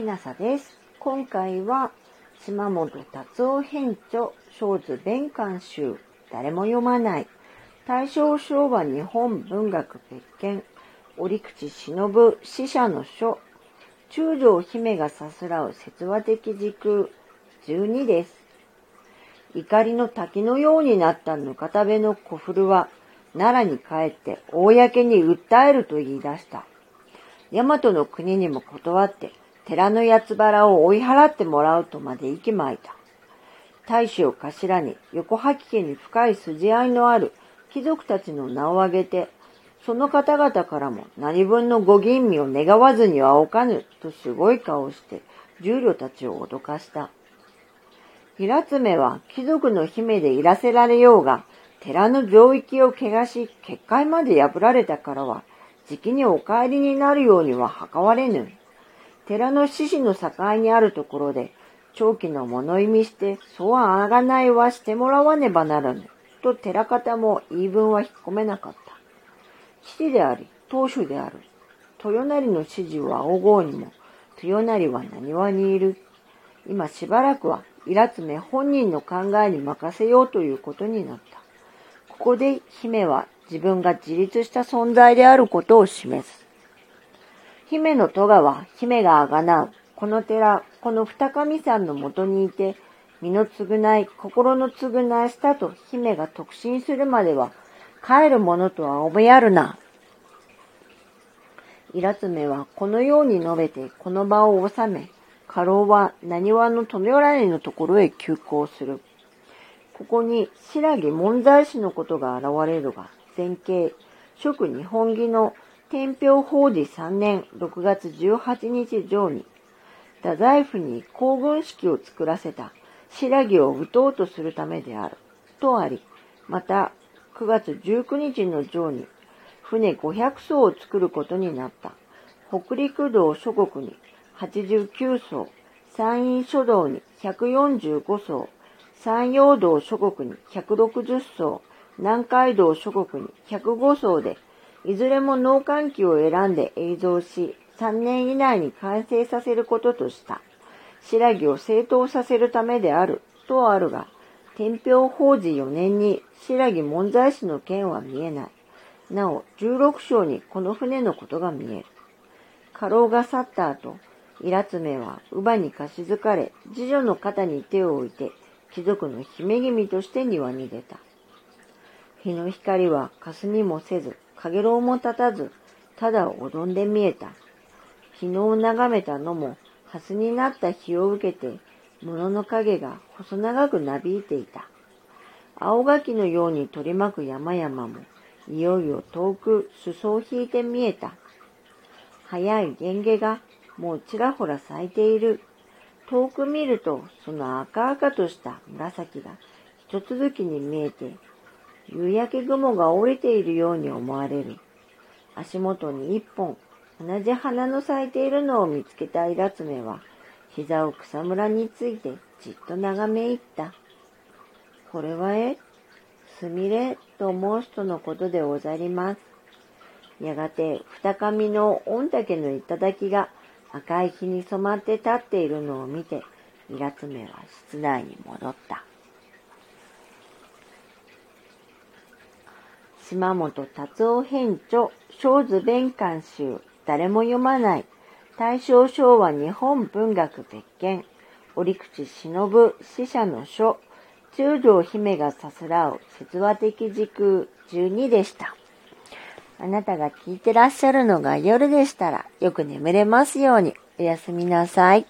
ひなさです。今回は、島本達夫編著、小図弁官集、誰も読まない、大正昭和日本文学別件、折口忍死者の書、中条姫がさすらう説話的時空、12です。怒りの滝のようになったぬかたべの小古は、奈良に帰って公に訴えると言い出した。大和の国にも断って、寺の八つ原を追い払ってもらうとまで息巻いた。大使を頭に横吐き家に深い筋合いのある貴族たちの名を挙げて、その方々からも何分のご吟味を願わずにはおかぬとすごい顔をして従侶たちを脅かした。平爪は貴族の姫でいらせられようが、寺の上域を汚し、結界まで破られたからは、じきにお帰りになるようには計われぬ。寺の獅子の境にあるところで、長期の物意味して、そうはあがないはしてもらわねばならぬ。と寺方も言い分は引っ込めなかった。父であり、当主である。豊成の指示は仰ごうにも、豊成は何話にいる。今しばらくは、イラツメ本人の考えに任せようということになった。ここで姫は自分が自立した存在であることを示す。姫の戸川、姫があがなう、この寺、この二神さんのもとにいて、身の償い、心の償いしたと姫が特進するまでは、帰るものとは思やるな。イラツメはこのように述べてこの場を収め、家老は何話の富らにのところへ急行する。ここに白木門在師のことが現れるが、前景、職日本義の天平法事3年6月18日上に、太宰府に皇軍式を作らせた白木を打とうとするためである。とあり、また9月19日の上に、船500艘を作ることになった。北陸道諸国に89艘、山陰諸道に145艘、山陽道諸国に160艘、南海道諸国に105艘で、いずれも農閑期を選んで映像し、3年以内に完成させることとした。白木を正当させるためである、とあるが、天平法事4年に白木門在師の件は見えない。なお、16章にこの船のことが見える。家老が去った後、イラツメは乳母に貸し付かれ、次女の肩に手を置いて、貴族の姫君として庭に出た。日の光は霞もせず、陽炎も立たず、ただ踊んで見えた。昨日眺めたのも、蓮になった日を受けて、物の影が細長くなびいていた。青垣のように取り巻く山々も、いよいよ遠く裾を引いて見えた。早い源下がもうちらほら咲いている。遠く見ると、その赤々とした紫が一続きに見えて、夕焼け雲が降りているように思われる。足元に一本、同じ花の咲いているのを見つけたイラツメは、膝を草むらについてじっと眺め入った。これはえすみれと思う人のことでござります。やがて二上の御嶽の頂が赤い日に染まって立っているのを見て、イラツメは室内に戻った。島本達夫編著、小図弁官集、誰も読まない、大正昭和日本文学別件、折口忍死者の書、中条姫がさすらう説話的時空12でした。あなたが聞いてらっしゃるのが夜でしたら、よく眠れますように、おやすみなさい。